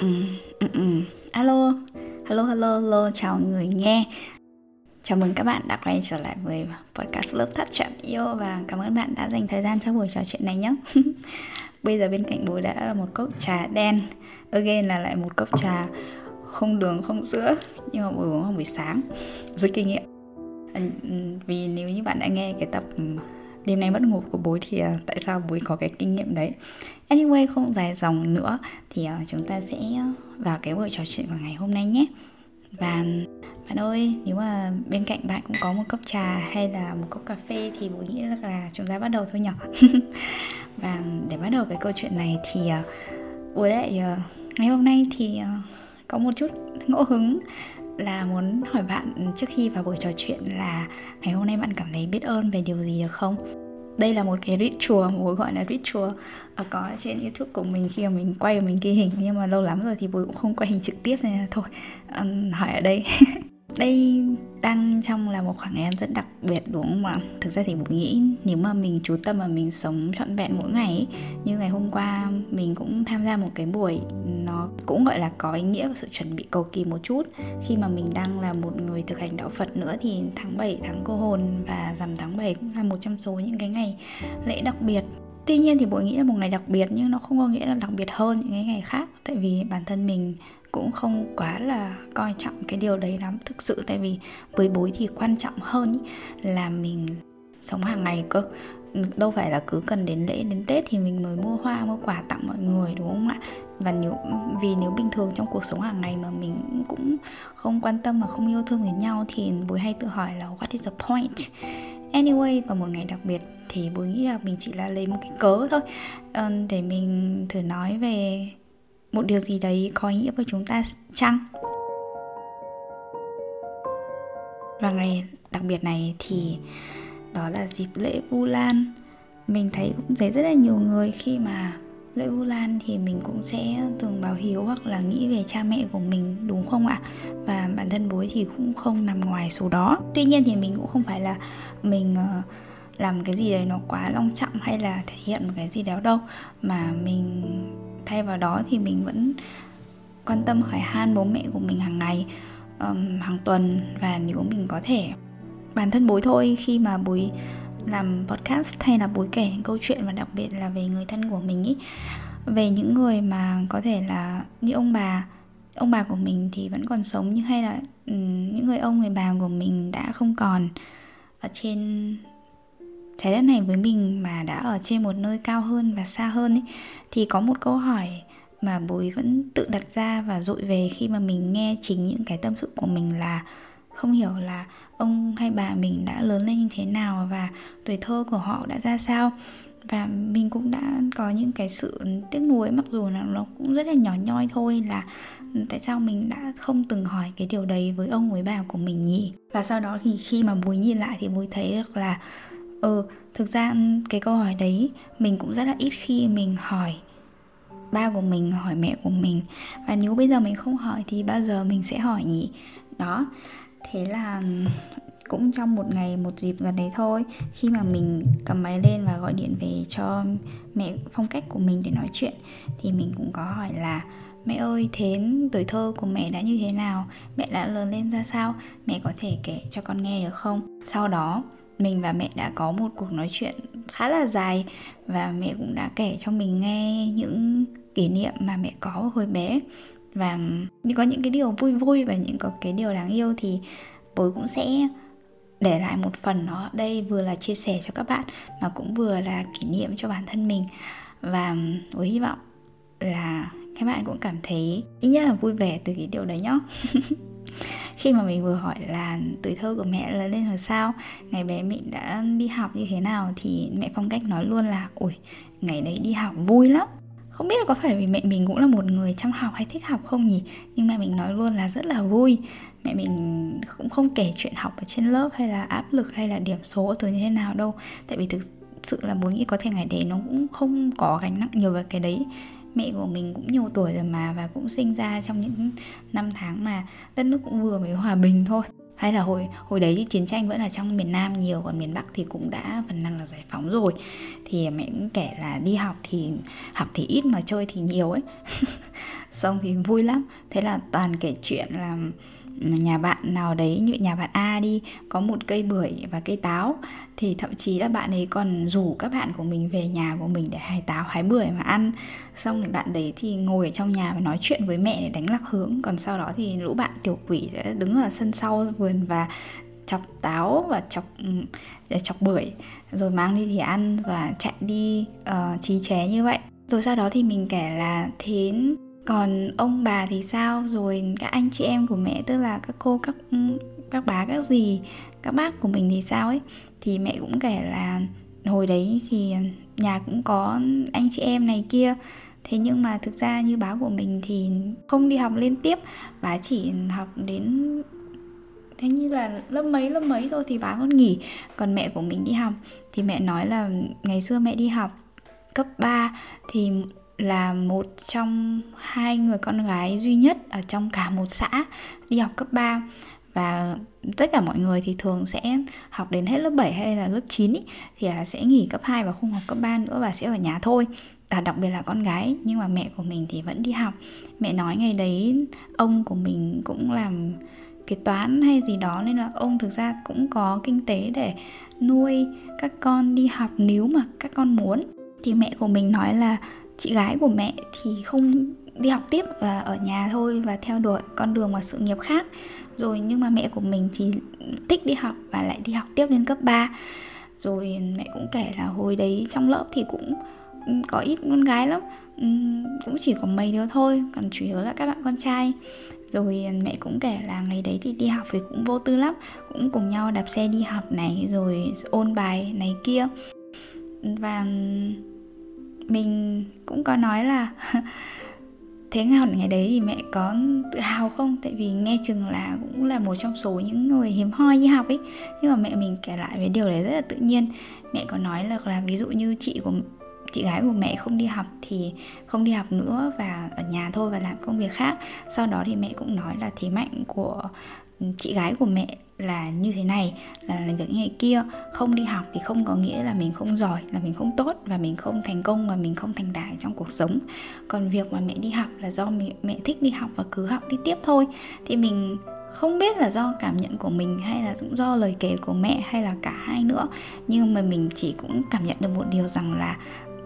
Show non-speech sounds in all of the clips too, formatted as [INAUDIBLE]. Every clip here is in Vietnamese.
Ừ, ừ, ừ. Alo, hello, hello, hello, chào người nghe. Chào mừng các bạn đã quay trở lại với podcast lớp thắt chạm yêu Và cảm ơn bạn đã dành thời gian cho buổi trò chuyện này nhé. [LAUGHS] Bây giờ bên cạnh bố đã là một cốc trà đen. Again là lại một cốc trà không đường, không sữa Nhưng mà buổi uống vào buổi sáng. Rất kinh nghiệm. Vì nếu như bạn đã nghe cái tập đêm nay mất ngủ của bối thì uh, tại sao bối có cái kinh nghiệm đấy? Anyway không dài dòng nữa thì uh, chúng ta sẽ vào cái buổi trò chuyện của ngày hôm nay nhé. Và bạn ơi nếu mà bên cạnh bạn cũng có một cốc trà hay là một cốc cà phê thì bố nghĩ là chúng ta bắt đầu thôi nhỉ [LAUGHS] và để bắt đầu cái câu chuyện này thì uh, bố lại uh, ngày hôm nay thì uh, có một chút ngẫu hứng là muốn hỏi bạn trước khi vào buổi trò chuyện là ngày hôm nay bạn cảm thấy biết ơn về điều gì được không? Đây là một cái ritual, một gọi là ritual à, có trên YouTube của mình khi mà mình quay và mình ghi hình nhưng mà lâu lắm rồi thì buổi cũng không quay hình trực tiếp nên là thôi um, hỏi ở đây [LAUGHS] đây đang trong là một khoảng thời gian rất đặc biệt đúng không ạ? Thực ra thì bố nghĩ nếu mà mình chú tâm và mình sống trọn vẹn mỗi ngày ấy, như ngày hôm qua mình cũng tham gia một cái buổi cũng gọi là có ý nghĩa và sự chuẩn bị cầu kỳ một chút. Khi mà mình đang là một người thực hành đạo Phật nữa thì tháng 7 tháng cô hồn và rằm tháng 7 cũng là một trong số những cái ngày lễ đặc biệt. Tuy nhiên thì bội nghĩ là một ngày đặc biệt nhưng nó không có nghĩa là đặc biệt hơn những cái ngày khác tại vì bản thân mình cũng không quá là coi trọng cái điều đấy lắm. Thực sự tại vì với bối thì quan trọng hơn ý, là mình sống hàng ngày cơ. Đâu phải là cứ cần đến lễ, đến tết thì mình mới mua hoa, mua quà tặng mọi người, đúng không ạ? Và nếu, vì nếu bình thường trong cuộc sống hàng ngày mà mình cũng không quan tâm và không yêu thương đến nhau thì bối hay tự hỏi là what is the point? Anyway, vào một ngày đặc biệt thì bối nghĩ là mình chỉ là lấy một cái cớ thôi. Ờ, để mình thử nói về một điều gì đấy có ý nghĩa với chúng ta chăng? Và ngày đặc biệt này thì đó là dịp lễ Vu Lan mình thấy cũng thấy rất là nhiều người khi mà lễ Vu Lan thì mình cũng sẽ thường báo hiếu hoặc là nghĩ về cha mẹ của mình đúng không ạ? Và bản thân bối thì cũng không nằm ngoài số đó. Tuy nhiên thì mình cũng không phải là mình ờ, làm cái gì đấy nó quá long trọng hay là thể hiện một cái gì đó đâu mà mình thay vào đó thì mình vẫn quan tâm hỏi han bố mẹ của mình hàng ngày um, hàng tuần và nếu mình có thể bản thân bối thôi khi mà bối làm podcast hay là bối kể những câu chuyện và đặc biệt là về người thân của mình ý. Về những người mà có thể là như ông bà ông bà của mình thì vẫn còn sống nhưng hay là những người ông, người bà của mình đã không còn ở trên trái đất này với mình mà đã ở trên một nơi cao hơn và xa hơn ấy thì có một câu hỏi mà bối vẫn tự đặt ra và dội về khi mà mình nghe chính những cái tâm sự của mình là không hiểu là ông hay bà mình đã lớn lên như thế nào và tuổi thơ của họ đã ra sao. Và mình cũng đã có những cái sự tiếc nuối, mặc dù là nó cũng rất là nhỏ nhoi thôi, là tại sao mình đã không từng hỏi cái điều đấy với ông, với bà của mình nhỉ? Và sau đó thì khi mà bùi nhìn lại thì bùi thấy được là ừ thực ra cái câu hỏi đấy mình cũng rất là ít khi mình hỏi ba của mình, hỏi mẹ của mình. Và nếu bây giờ mình không hỏi thì bao giờ mình sẽ hỏi nhỉ? Đó thế là cũng trong một ngày, một dịp gần đấy thôi, khi mà mình cầm máy lên và gọi điện về cho mẹ phong cách của mình để nói chuyện, thì mình cũng có hỏi là, mẹ ơi, thế tuổi thơ của mẹ đã như thế nào? Mẹ đã lớn lên ra sao? Mẹ có thể kể cho con nghe được không? Sau đó, mình và mẹ đã có một cuộc nói chuyện khá là dài và mẹ cũng đã kể cho mình nghe những kỷ niệm mà mẹ có hồi bé và như có những cái điều vui vui và những có cái điều đáng yêu thì bố cũng sẽ để lại một phần nó ở đây vừa là chia sẻ cho các bạn mà cũng vừa là kỷ niệm cho bản thân mình. Và bố hy vọng là các bạn cũng cảm thấy ít nhất là vui vẻ từ cái điều đấy nhá. [LAUGHS] Khi mà mình vừa hỏi là tuổi thơ của mẹ lớn lên hồi sao, ngày bé mình đã đi học như thế nào thì mẹ phong cách nói luôn là ủi ngày đấy đi học vui lắm không biết có phải vì mẹ mình cũng là một người chăm học hay thích học không nhỉ? Nhưng mẹ mình nói luôn là rất là vui. Mẹ mình cũng không kể chuyện học ở trên lớp hay là áp lực hay là điểm số thứ như thế nào đâu. Tại vì thực sự là muốn nghĩ có thể ngày đấy nó cũng không có gánh nặng nhiều về cái đấy. Mẹ của mình cũng nhiều tuổi rồi mà và cũng sinh ra trong những năm tháng mà đất nước cũng vừa mới hòa bình thôi hay là hồi hồi đấy chiến tranh vẫn là trong miền Nam nhiều, còn miền Bắc thì cũng đã phần năng là giải phóng rồi. Thì mẹ cũng kể là đi học thì học thì ít mà chơi thì nhiều ấy. [LAUGHS] Xong thì vui lắm. Thế là toàn kể chuyện là nhà bạn nào đấy như nhà bạn A đi có một cây bưởi và cây táo thì thậm chí là bạn ấy còn rủ các bạn của mình về nhà của mình để hái táo hái bưởi mà ăn. Xong thì bạn đấy thì ngồi ở trong nhà và nói chuyện với mẹ để đánh lạc hướng. Còn sau đó thì lũ bạn tiểu quỷ sẽ đứng ở sân sau vườn và chọc táo và chọc ừ, chọc bưởi rồi mang đi thì ăn và chạy đi uh, trí chóe như vậy. Rồi sau đó thì mình kể là thế còn ông bà thì sao? Rồi các anh chị em của mẹ, tức là các cô, các các bà, các dì, các bác của mình thì sao ấy? Thì mẹ cũng kể là hồi đấy thì nhà cũng có anh chị em này kia. Thế nhưng mà thực ra như báo của mình thì không đi học liên tiếp. Bà chỉ học đến, thế như là lớp mấy lớp mấy thôi thì bà còn nghỉ. Còn mẹ của mình đi học. Thì mẹ nói là ngày xưa mẹ đi học cấp 3 thì là một trong hai người con gái duy nhất ở trong cả một xã đi học cấp 3 và tất cả mọi người thì thường sẽ học đến hết lớp 7 hay là lớp 9 ý, thì là sẽ nghỉ cấp 2 và không học cấp 3 nữa và sẽ ở nhà thôi. À, đặc biệt là con gái nhưng mà mẹ của mình thì vẫn đi học. Mẹ nói ngày đấy ông của mình cũng làm cái toán hay gì đó nên là ông thực ra cũng có kinh tế để nuôi các con đi học nếu mà các con muốn. Thì mẹ của mình nói là chị gái của mẹ thì không đi học tiếp và ở nhà thôi và theo đuổi con đường và sự nghiệp khác. Rồi nhưng mà mẹ của mình thì thích đi học và lại đi học tiếp lên cấp 3 rồi mẹ cũng kể là hồi đấy trong lớp thì cũng ừ, có ít con gái lắm. Ừ, cũng chỉ có mấy đứa thôi, còn chủ yếu là các bạn con trai. Rồi mẹ cũng kể là ngày đấy thì đi học thì cũng vô tư lắm, cũng cùng nhau đạp xe đi học này, rồi ôn bài này kia. Và mình cũng có nói là [LAUGHS] thế nào ngày đấy thì mẹ có tự hào không? Tại vì nghe chừng là cũng là một trong số những người hiếm hoi đi học ấy. Nhưng mà mẹ mình kể lại về điều đấy rất là tự nhiên. Mẹ có nói là là ví dụ như chị của chị gái của mẹ không đi học thì không đi học nữa và ở nhà thôi và làm công việc khác. Sau đó thì mẹ cũng nói là thế mạnh của chị gái của mẹ là như thế này là làm việc như thế kia không đi học thì không có nghĩa là mình không giỏi là mình không tốt và mình không thành công và mình không thành đạt trong cuộc sống. Còn việc mà mẹ đi học là do mẹ, mẹ thích đi học và cứ học đi tiếp thôi. Thì mình không biết là do cảm nhận của mình hay là cũng do lời kể của mẹ hay là cả hai nữa. Nhưng mà mình chỉ cũng cảm nhận được một điều rằng là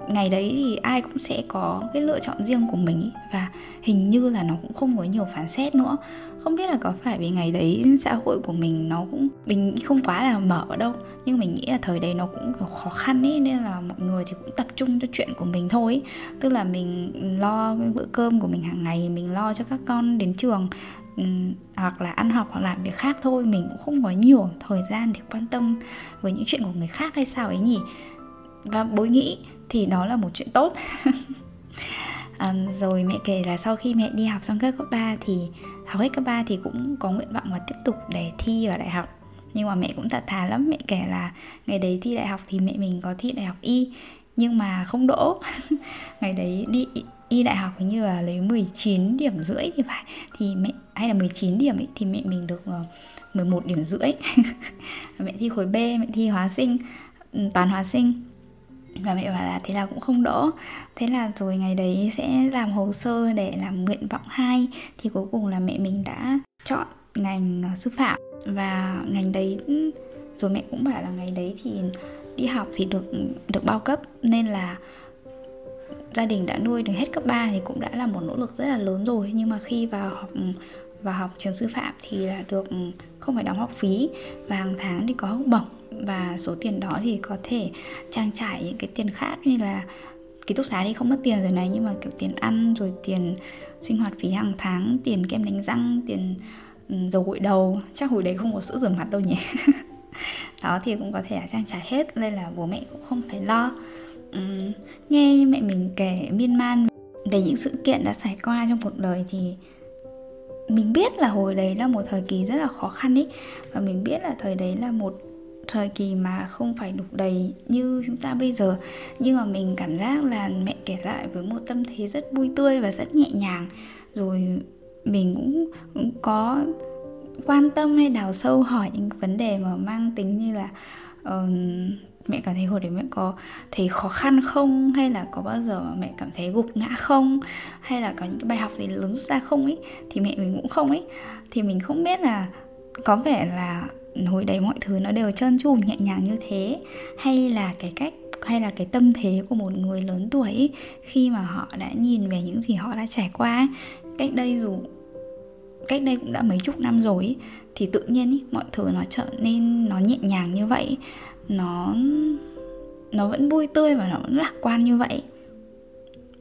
ngày đấy thì ai cũng sẽ có cái lựa chọn riêng của mình ý. và hình như là nó cũng không có nhiều phán xét nữa không biết là có phải vì ngày đấy xã hội của mình nó cũng, mình không quá là mở đâu, nhưng mình nghĩ là thời đấy nó cũng khó khăn ấy nên là mọi người thì cũng tập trung cho chuyện của mình thôi ý. tức là mình lo cái bữa cơm của mình hàng ngày, mình lo cho các con đến trường hoặc là ăn học hoặc làm việc khác thôi mình cũng không có nhiều thời gian để quan tâm với những chuyện của người khác hay sao ấy nhỉ và bối nghĩ thì đó là một chuyện tốt. [LAUGHS] À, rồi mẹ kể là sau khi mẹ đi học xong cấp cấp 3 thì học hết cấp 3 thì cũng có nguyện vọng là tiếp tục để thi vào đại học. Nhưng mà mẹ cũng thật thà lắm mẹ kể là ngày đấy thi đại học thì mẹ mình có thi đại học y nhưng mà không đỗ. [LAUGHS] Ngày đấy đi y đại học hình như là lấy 19 điểm rưỡi thì phải. Thì mẹ hay là 19 điểm ấy thì mẹ mình được ờ, 11 điểm rưỡi. [LAUGHS] Mẹ thi khối B mẹ thi hóa sinh ừ, toàn hóa sinh và mẹ bảo là thế là cũng không đỗ thế là rồi ngày đấy sẽ làm hồ sơ để làm nguyện vọng 2 thì cuối cùng là mẹ mình đã chọn ngành ờ, sư phạm. Và ngành đấy, rồi mẹ cũng bảo là ngày đấy thì đi học thì được được bao cấp. Nên là gia đình đã nuôi được hết cấp 3 thì cũng đã là một nỗ lực rất là lớn rồi. Nhưng mà khi vào học ừ, vào học trường sư phạm thì là được ừ, không phải đóng học phí và hàng tháng thì có học bổng. Và số tiền đó thì có thể trang trải những cái tiền khác như là ký túc xá thì không mất tiền rồi này nhưng mà kiểu tiền ăn rồi tiền sinh hoạt phí hàng tháng tiền kem đánh răng tiền ừ, dầu gội đầu. Chắc hồi đấy không có sữa rửa mặt đâu nhỉ? [LAUGHS] Đó thì cũng có thể là trang trải hết nên là bố mẹ cũng không phải lo. Uhm, nghe mẹ mình kể miên man về những sự kiện đã trải qua trong cuộc đời thì mình biết là hồi đấy là một thời kỳ rất là khó khăn ấy và mình biết là thời đấy là một thời kỳ mà không phải đục đầy như chúng ta bây giờ. Nhưng mà mình cảm giác là mẹ kể lại với một tâm thế rất vui tươi và rất nhẹ nhàng. Rồi mình cũng, cũng có quan tâm hay đào sâu hỏi những vấn đề mà mang tính như là uh, mẹ cảm thấy hồi đấy mẹ có thấy khó khăn không? Hay là có bao giờ mẹ cảm thấy gục ngã không? Hay là có những cái bài học gì lớn rút ra không ấy? Thì mẹ mình cũng không ấy. Thì mình không biết là có vẻ là hồi đấy mọi thứ nó đều trơn tru nhẹ nhàng như thế. Hay là cái cách hay là cái tâm thế của một người lớn tuổi ấy, khi mà họ đã nhìn về những gì họ đã trải qua cách đây dù cách đây cũng đã mấy chục năm rồi ý, thì tự nhiên ý, mọi thứ nó trở nên nó nhẹ nhàng như vậy nó nó vẫn vui tươi và nó vẫn lạc quan như vậy.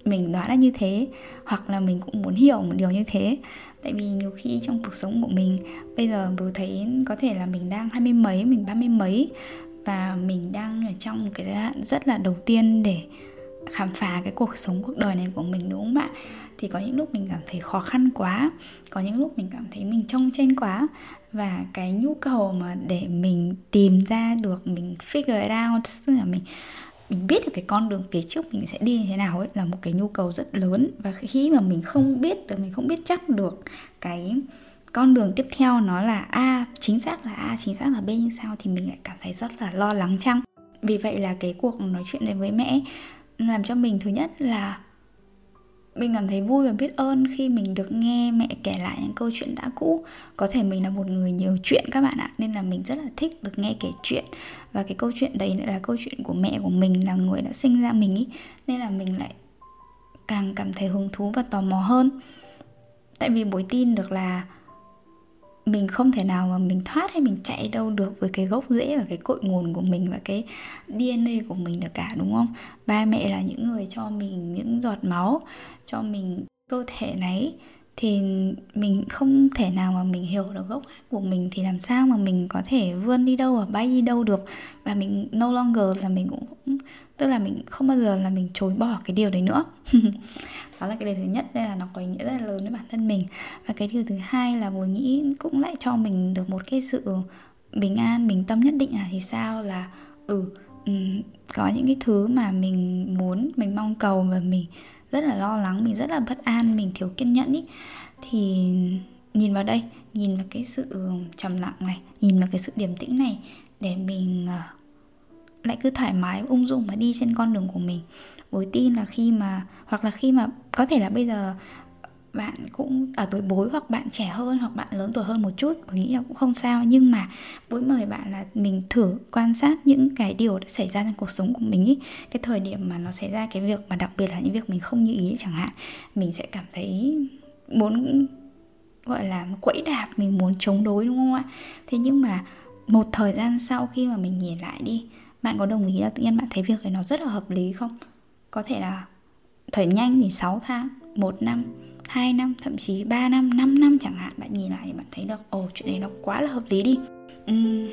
Mình đoán là như thế hoặc là mình cũng muốn hiểu một điều như thế. Tại vì nhiều khi trong cuộc sống của mình bây giờ vừa thấy có thể là mình đang hai mươi mấy mình ba mươi mấy và mình đang ở trong một cái giai đoạn rất là đầu tiên để khám phá cái cuộc sống, cuộc đời này của mình, đúng không bạn thì có những lúc mình cảm thấy khó khăn quá, có những lúc mình cảm thấy mình trông trên quá và cái nhu cầu mà để mình tìm ra được, mình figure out, tức là mình mình biết được cái con đường phía trước mình sẽ đi như thế nào ấy, là một cái nhu cầu rất lớn. Và khi mà mình không biết được, mình không biết chắc được cái con đường tiếp theo nó là a, chính xác là a, chính xác là b như sao thì mình lại cảm thấy rất là lo lắng chăng? Vì vậy là cái cuộc nói chuyện này với mẹ làm cho mình thứ nhất là mình cảm thấy vui và biết ơn khi mình được nghe mẹ kể lại những câu chuyện đã cũ. Có thể mình là một người nhiều chuyện các bạn ạ, nên là mình rất là thích được nghe kể chuyện. Và cái câu chuyện đấy lại là câu chuyện của mẹ của mình, là người đã sinh ra mình ý. Nên là mình lại càng cảm thấy hứng thú và tò mò hơn. Tại vì buổi tin được là mình không thể nào mà mình thoát hay mình chạy đâu được với cái gốc rễ và cái cội nguồn của mình và cái DNA của mình được cả đúng không? Ba mẹ là những người cho mình những giọt máu, cho mình cơ thể này thì mình không thể nào mà mình hiểu được gốc của mình thì làm sao mà mình có thể vươn đi đâu và bay đi đâu được và mình no longer là mình cũng tức là mình không bao giờ là mình chối bỏ cái điều đấy nữa. [LAUGHS] Đó là cái điều thứ nhất đây là nó có ý nghĩa rất là lớn với bản thân mình. Và cái điều thứ hai là mùi nghĩ cũng lại cho mình được một cái sự bình an bình tâm nhất định là thì sao? Là ừ um, có những cái thứ mà mình muốn mình mong cầu và mình rất là lo lắng mình rất là bất an mình thiếu kiên nhẫn ý. Thì nhìn vào đây nhìn vào cái sự trầm lặng này nhìn vào cái sự điềm tĩnh này để mình ờ, lại cứ thoải mái, ung dung mà đi trên con đường của mình. Bối tin là khi mà, hoặc là khi mà, có thể là bây giờ bạn cũng ở tuổi bối hoặc bạn trẻ hơn hoặc bạn lớn tuổi hơn một chút tôi nghĩ là cũng không sao. Nhưng mà bối mời bạn là mình thử quan sát những cái điều đã xảy ra trong cuộc sống của mình ý. Cái thời điểm mà nó xảy ra cái việc mà đặc biệt là những việc mình không như ý chẳng hạn, mình sẽ cảm thấy muốn, gọi là, quẫy đạp, mình muốn chống đối, đúng không ạ? Thế nhưng mà một thời gian sau khi mà mình nhìn lại đi bạn có đồng ý là tự nhiên bạn thấy việc ấy nó rất là hợp lý không? Có thể là thời nhanh thì 6 tháng 1 năm 2 năm thậm chí 3 năm 5 năm chẳng hạn. Bạn nhìn lại thì bạn thấy được ồ chuyện này nó quá là hợp lý đi. Uhm,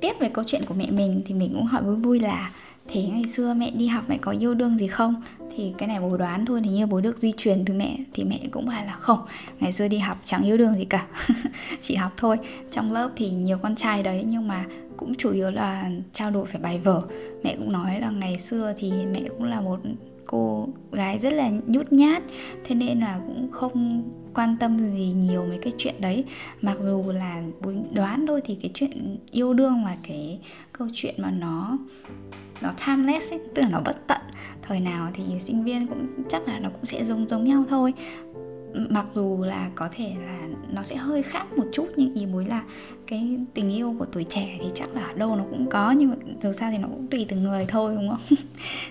tiếp về câu chuyện của mẹ mình thì mình cũng hỏi vui vui là thế ngày xưa mẹ đi học mẹ có yêu đương gì không? Thì cái này bố đoán thôi thì như bố được di truyền từ mẹ thì mẹ cũng bảo là không ngày xưa đi học chẳng yêu đương gì cả. [LAUGHS] Chỉ học thôi. Trong lớp thì nhiều con trai đấy nhưng mà cũng chủ yếu là trao đổi về bài vở. Mẹ cũng nói là ngày xưa thì mẹ cũng là một cô gái rất là nhút nhát thế nên là cũng không quan tâm gì nhiều mấy cái chuyện đấy. Mặc dù là đoán thôi thì cái chuyện yêu đương là cái câu chuyện mà nó nó timeless ấy, tức là nó bất tận. Thời nào thì sinh viên cũng chắc là nó cũng sẽ giống giống nhau thôi mặc dù là có thể là nó sẽ hơi khác một chút nhưng ý muốn là cái tình yêu của tuổi trẻ thì chắc là ở đâu nó cũng có nhưng mà dù sao thì nó cũng tùy từng người thôi đúng không? [LAUGHS]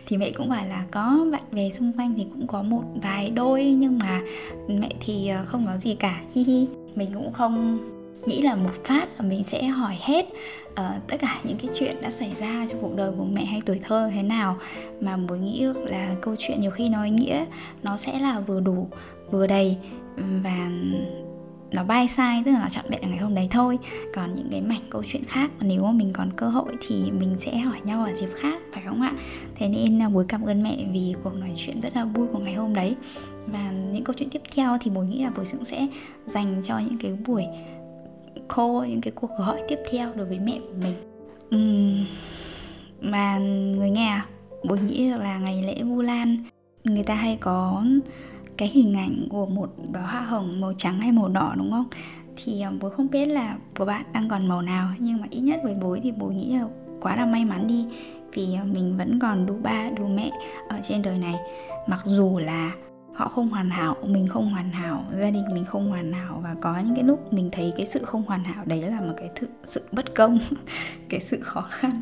Thì mẹ cũng bảo là có bạn bè xung quanh thì cũng có một vài đôi nhưng mà mẹ thì ờ, không có gì cả. Hi hi. Mình cũng không nghĩ là một phát là mình sẽ hỏi hết uh, tất cả những cái chuyện đã xảy ra trong cuộc đời của mẹ hay tuổi thơ thế nào. Mà mới nghĩ là câu chuyện nhiều khi nói nghĩa nó sẽ là vừa đủ vừa đầy và nó bay sai tức là nó chọn vẹn ở ngày hôm đấy thôi. Còn những cái mảnh câu chuyện khác nếu mà mình còn cơ hội thì mình sẽ hỏi nhau ở dịp khác phải không ạ? Thế nên buổi bối cảm ơn mẹ vì cuộc nói chuyện rất là vui của ngày hôm đấy. Và những câu chuyện tiếp theo thì bối nghĩ là bối cũng sẽ dành cho những cái buổi khô những cái cuộc gọi tiếp theo đối với mẹ của mình. Uhm, mà người nghe à bối nghĩ là ngày lễ vu lan người ta hay có cái hình ảnh của một đóa hoa hồng màu trắng hay màu đỏ, đúng không? Thì ờ, bố không biết là của bạn đang còn màu nào, nhưng mà ít nhất với bố thì bố nghĩ là quá là may mắn đi, vì ờ, mình vẫn còn đủ ba đủ mẹ ở trên đời này. Mặc dù là họ không hoàn hảo, mình không hoàn hảo, gia đình mình không hoàn hảo, và có những cái lúc mình thấy cái sự không hoàn hảo đấy là một cái thực, sự bất công, [LAUGHS] cái sự khó khăn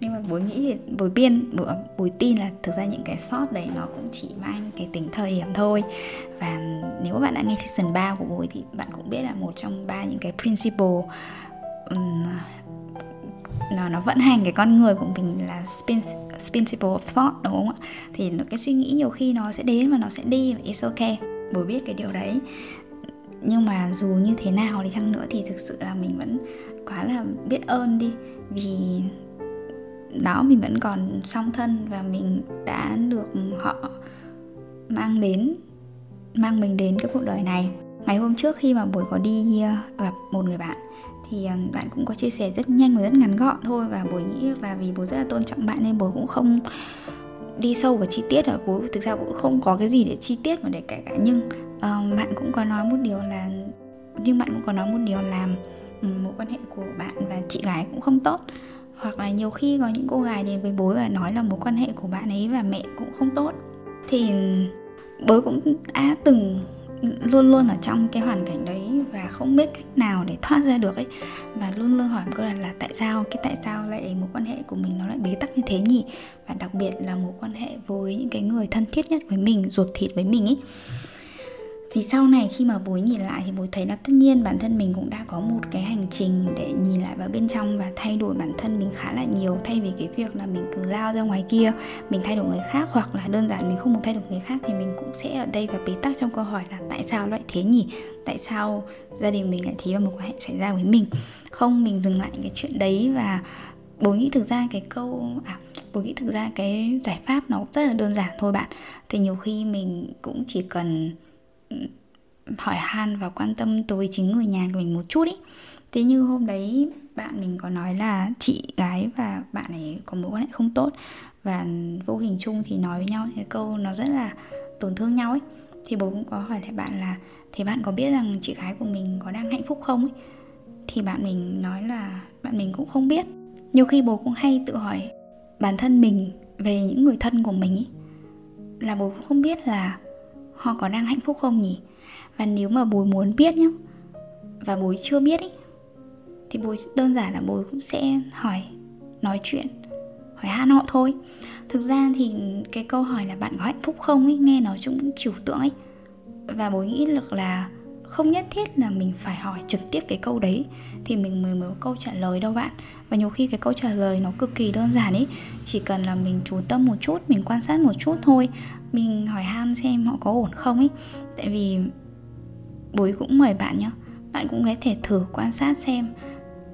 nhưng mà bối nghĩ thì bối biên bối, bối tin là thực ra những cái sót đấy nó cũng chỉ mang cái tính thời điểm thôi. Và nếu bạn đã nghe season 3 của bối thì bạn cũng biết là một trong ba những cái principle um, nó nó vận hành cái con người của mình là spin, principle of thought đúng không ạ? Thì cái suy nghĩ nhiều khi nó sẽ đến và nó sẽ đi và it's okay. Bố biết cái điều đấy. Nhưng mà dù như thế nào đi chăng nữa thì thực sự là mình vẫn quá là biết ơn đi. Vì đó mình vẫn còn song thân và mình đã được họ mang đến mang mình đến cái cuộc đời này. Ngày hôm trước khi mà buổi có đi gặp một người bạn thì ờ, bạn cũng có chia sẻ rất nhanh và rất ngắn gọn thôi và buổi nghĩ là vì bố rất là tôn trọng bạn nên bố cũng không đi sâu vào chi tiết ở bố thực ra bố không có cái gì để chi tiết mà để kể cả. Nhưng uh, bạn cũng có nói một điều là nhưng bạn cũng có nói một điều là ừ, mối quan hệ của bạn và chị gái cũng không tốt hoặc là nhiều khi có những cô gái đến với bố và nói là mối quan hệ của bạn ấy và mẹ cũng không tốt. Thì bố cũng đã từng luôn luôn ở trong cái hoàn cảnh đấy và không biết cách nào để thoát ra được ấy. Và luôn luôn hỏi một câu là, là tại sao cái tại sao lại mối quan hệ của mình nó lại bế tắc như thế nhỉ? Và đặc biệt là mối quan hệ với những cái người thân thiết nhất với mình ruột thịt với mình ấy thì sau này khi mà bối nhìn lại thì bối thấy là tất nhiên bản thân mình cũng đã có một cái hành trình để nhìn lại vào bên trong và thay đổi bản thân mình khá là nhiều, thay vì cái việc là mình cứ lao ra ngoài kia, mình thay đổi người khác hoặc là đơn giản mình không muốn thay đổi người khác thì mình cũng sẽ ở đây và bế tắc trong câu hỏi là tại sao lại thế nhỉ? Tại sao gia đình mình lại thế và một quan hệ xảy ra với mình? Không, mình dừng lại cái chuyện đấy và bố nghĩ thực ra cái câu à bố nghĩ thực ra cái giải pháp nó rất là đơn giản thôi bạn. Thì nhiều khi mình cũng chỉ cần hỏi han và quan tâm tới chính người nhà của mình một chút ý. Thế như hôm đấy bạn mình có nói là chị gái và bạn ấy có mối quan hệ không tốt và vô hình chung thì nói với nhau cái câu nó rất là tổn thương nhau ấy. Thì bố cũng có hỏi lại bạn là, thế bạn có biết rằng chị gái của mình có đang hạnh phúc không? Ấy thì bạn mình nói là bạn mình cũng không biết. Nhiều khi bố cũng hay tự hỏi bản thân mình về những người thân của mình ấy là bố cũng không biết là họ có đang hạnh phúc không nhỉ? Và nếu mà bố muốn biết nhá, và bố chưa biết ý, thì bố đơn giản là bố cũng sẽ hỏi, nói chuyện, hỏi han họ thôi. Thực ra thì cái câu hỏi là bạn có hạnh phúc không ấy nghe nó cũng trừu tượng ấy và bố nghĩ được là không nhất thiết là mình phải hỏi trực tiếp cái câu đấy, thì mình mới mới có câu trả lời đâu bạn và nhiều khi cái câu trả lời nó cực kỳ đơn giản ấy chỉ cần là mình chú tâm một chút mình quan sát một chút thôi. Mình hỏi han xem họ có ổn không ấy tại vì bối cũng mời bạn nhá. Bạn cũng có thể thử quan sát xem.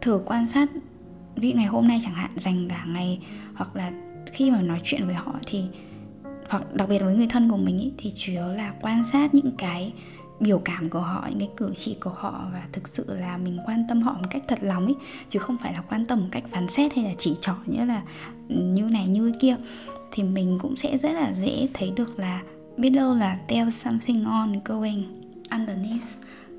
Thử quan sát ví ngày hôm nay chẳng hạn dành cả ngày hoặc là khi mà nói chuyện với họ thì hoặc đặc biệt với người thân của mình ý, thì chủ yếu là quan sát những cái biểu cảm của họ những cái cử chỉ của họ và thực sự là mình quan tâm họ một cách thật lòng ấy chứ không phải là quan tâm một cách phán xét hay là chỉ trỏ như là ừ, như này như kia thì mình cũng sẽ rất là dễ thấy được là biết đâu là tell something on going underneath.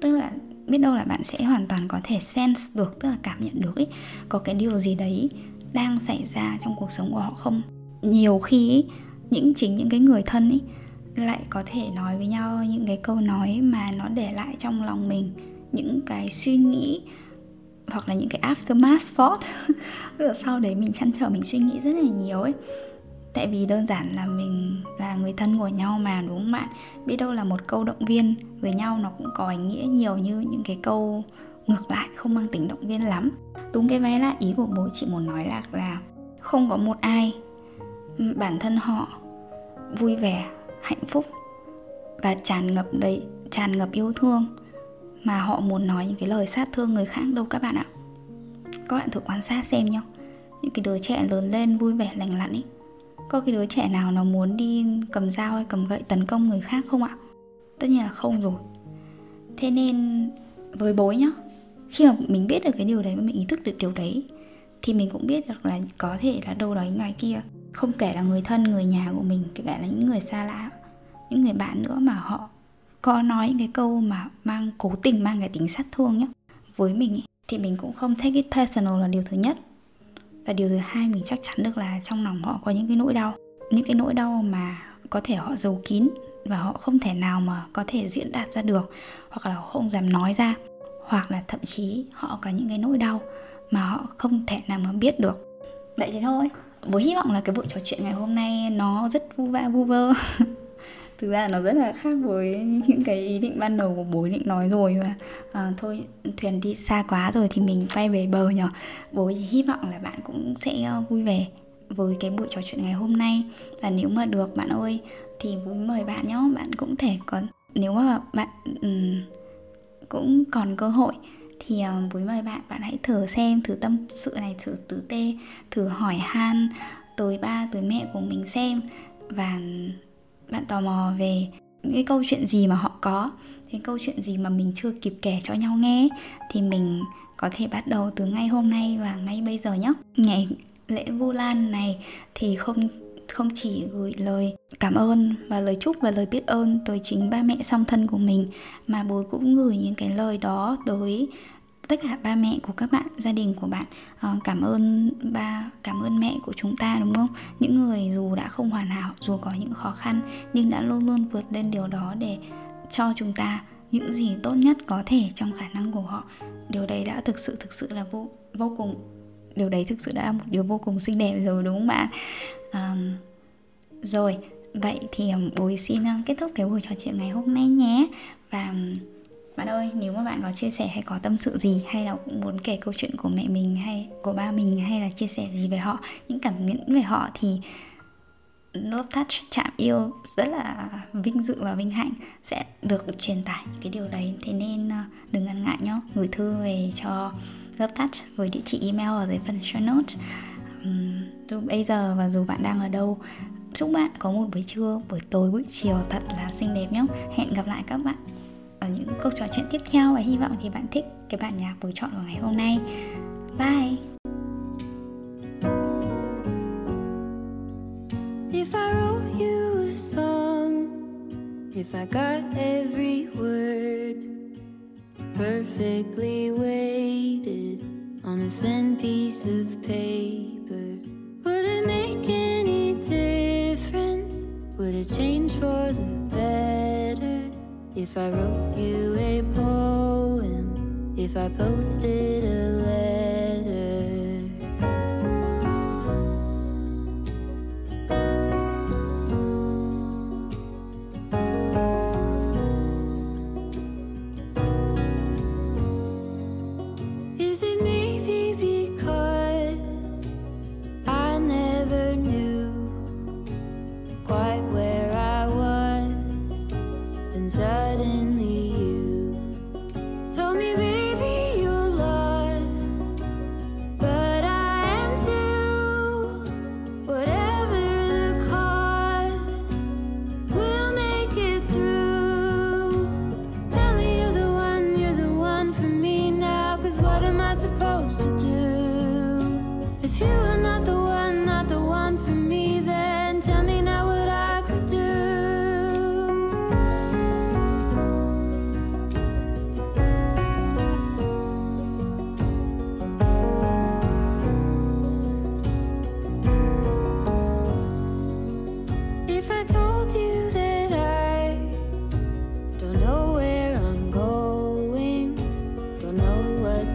Tức là biết đâu là bạn sẽ hoàn toàn có thể sense được tức là cảm nhận được ấy có cái điều gì đấy đang xảy ra trong cuộc sống của họ không? Nhiều khi ý, những chính những cái người thân ấy lại có thể nói với nhau những cái câu nói mà nó để lại trong lòng mình, những cái suy nghĩ hoặc là những cái aftermath thought. [LAUGHS] Tức là sau đấy mình chăn trở, mình suy nghĩ rất là nhiều ấy. Tại vì đơn giản là mình là người thân của nhau mà, đúng không bạn? Biết đâu là một câu động viên với nhau nó cũng có ý nghĩa nhiều như những cái câu ngược lại, không mang tính động viên lắm. Túng cái vé là ý của bố chị muốn nói là là không có một ai ừ, bản thân họ vui vẻ hạnh phúc và tràn ngập đầy, tràn ngập yêu thương mà họ muốn nói những cái lời sát thương người khác đâu các bạn ạ. Các bạn thử quan sát xem nhá. Những cái đứa trẻ lớn lên vui vẻ, lành lặn ấy có cái đứa trẻ nào nó muốn đi cầm dao hay cầm gậy tấn công người khác không ạ? Tất nhiên là không rồi. Thế nên với bối nhá, khi mà mình biết được cái điều đấy và mình ý thức được điều đấy, thì mình cũng biết được là có thể là đâu đấy ngoài kia không kể là người thân người nhà của mình kể cả là những người xa lạ những người bạn nữa mà họ có nói những cái câu mà mang cố tình mang cái tính sát thương nhá. Với mình ý, thì mình cũng không take it personal là điều thứ nhất. Và điều thứ hai mình chắc chắn được là trong lòng họ có những cái nỗi đau. Những cái nỗi đau mà có thể họ giấu kín và họ không thể nào mà có thể diễn đạt ra được hoặc là họ không dám nói ra hoặc là thậm chí họ có những cái nỗi đau mà họ không thể nào mà biết được. Vậy thì thôi bố hy vọng là cái buổi trò chuyện ngày hôm nay nó rất vu va vu vơ. [LAUGHS] Thực ra nó rất là khác với những cái ý định ban đầu của bố định nói rồi. Và à, thôi thuyền đi xa quá rồi thì mình quay về bờ nhở. Bố hy vọng là bạn cũng sẽ ờ, vui vẻ với cái buổi trò chuyện ngày hôm nay. Và nếu mà được bạn ơi thì vui mời bạn nhé. Bạn cũng thể còn nếu mà bạn um, cũng còn cơ hội thì ờ, uh, vui mời bạn bạn hãy thử xem thử tâm sự này thử tử tê thử hỏi han tới ba tới mẹ của mình xem. Và bạn tò mò về những cái câu chuyện gì mà họ có cái câu chuyện gì mà mình chưa kịp kể cho nhau nghe thì mình có thể bắt đầu từ ngay hôm nay và ngay bây giờ nhé. Ngày lễ vu lan này thì không không chỉ gửi lời cảm ơn và lời chúc và lời biết ơn tới chính ba mẹ song thân của mình mà bố cũng gửi những cái lời đó tới tất cả ba mẹ của các bạn gia đình của bạn uh, cảm ơn ba cảm ơn mẹ của chúng ta đúng không? Những người dù đã không hoàn hảo dù có những khó khăn nhưng đã luôn luôn vượt lên điều đó để cho chúng ta những gì tốt nhất có thể trong khả năng của họ. Điều đấy đã thực sự thực sự là vô vô cùng điều đấy thực sự đã là một điều vô cùng xinh đẹp rồi đúng không bạn um, rồi vậy thì bồi xin kết thúc cái buổi trò chuyện ngày hôm nay nhé. Và bạn ơi, nếu mà bạn có chia sẻ hay có tâm sự gì, hay là cũng muốn kể câu chuyện của mẹ mình hay của ba mình, hay là chia sẻ gì về họ, những cảm nhận về họ thì Love Touch, chạm yêu rất là vinh dự và vinh hạnh sẽ được truyền tải những cái điều đấy. Thế nên à, đừng ngần ngại nhé gửi thư về cho Love Touch với địa chỉ email ở dưới phần show notes. Dù bây giờ và dù bạn đang ở đâu, chúc bạn có một buổi trưa, buổi tối, buổi chiều thật là xinh đẹp nhé hẹn gặp lại các bạn ở những cuộc trò chuyện tiếp theo và hy vọng thì bạn thích cái bản nhạc vừa chọn của ngày hôm nay. Bye! If I wrote you a song, if I got every word perfectly weighted on a thin piece of paper, If I wrote you a poem, if I posted a letter.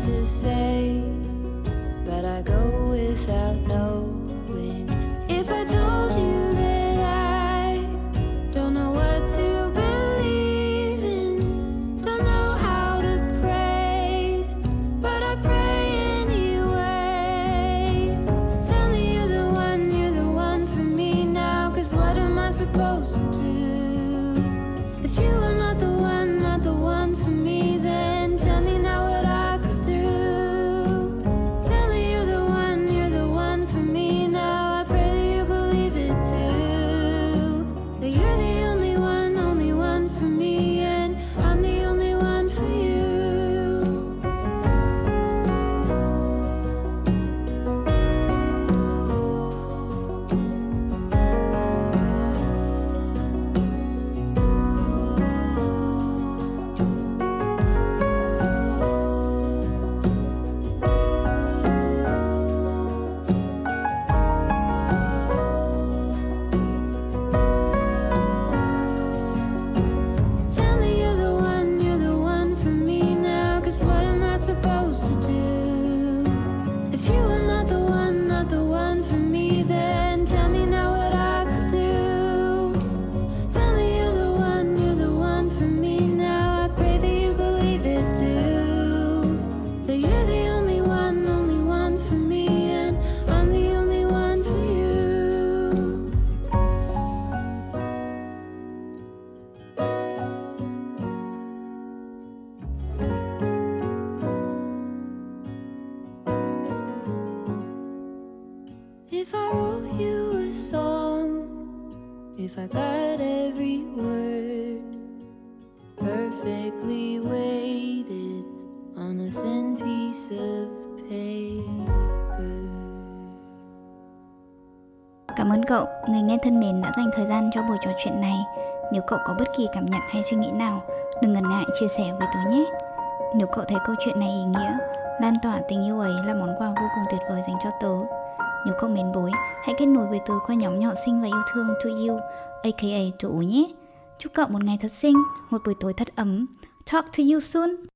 To say, but I go if I got every word perfectly weighted on a thin piece of paper. Cảm ơn cậu, người nghe thân mến đã dành thời gian cho buổi trò chuyện này. Nếu cậu có bất kỳ cảm nhận hay suy nghĩ nào, đừng ngần ngại chia sẻ với tớ nhé. Nếu cậu thấy câu chuyện này ý nghĩa, lan tỏa tình yêu ấy là món quà vô cùng tuyệt vời dành cho tớ. Nếu cậu mến bối, hãy kết nối với tớ qua nhóm nhỏ xinh và yêu thương To You, aka To nhé. Chúc cậu một ngày thật xinh, một buổi tối thật ấm. Talk to you soon!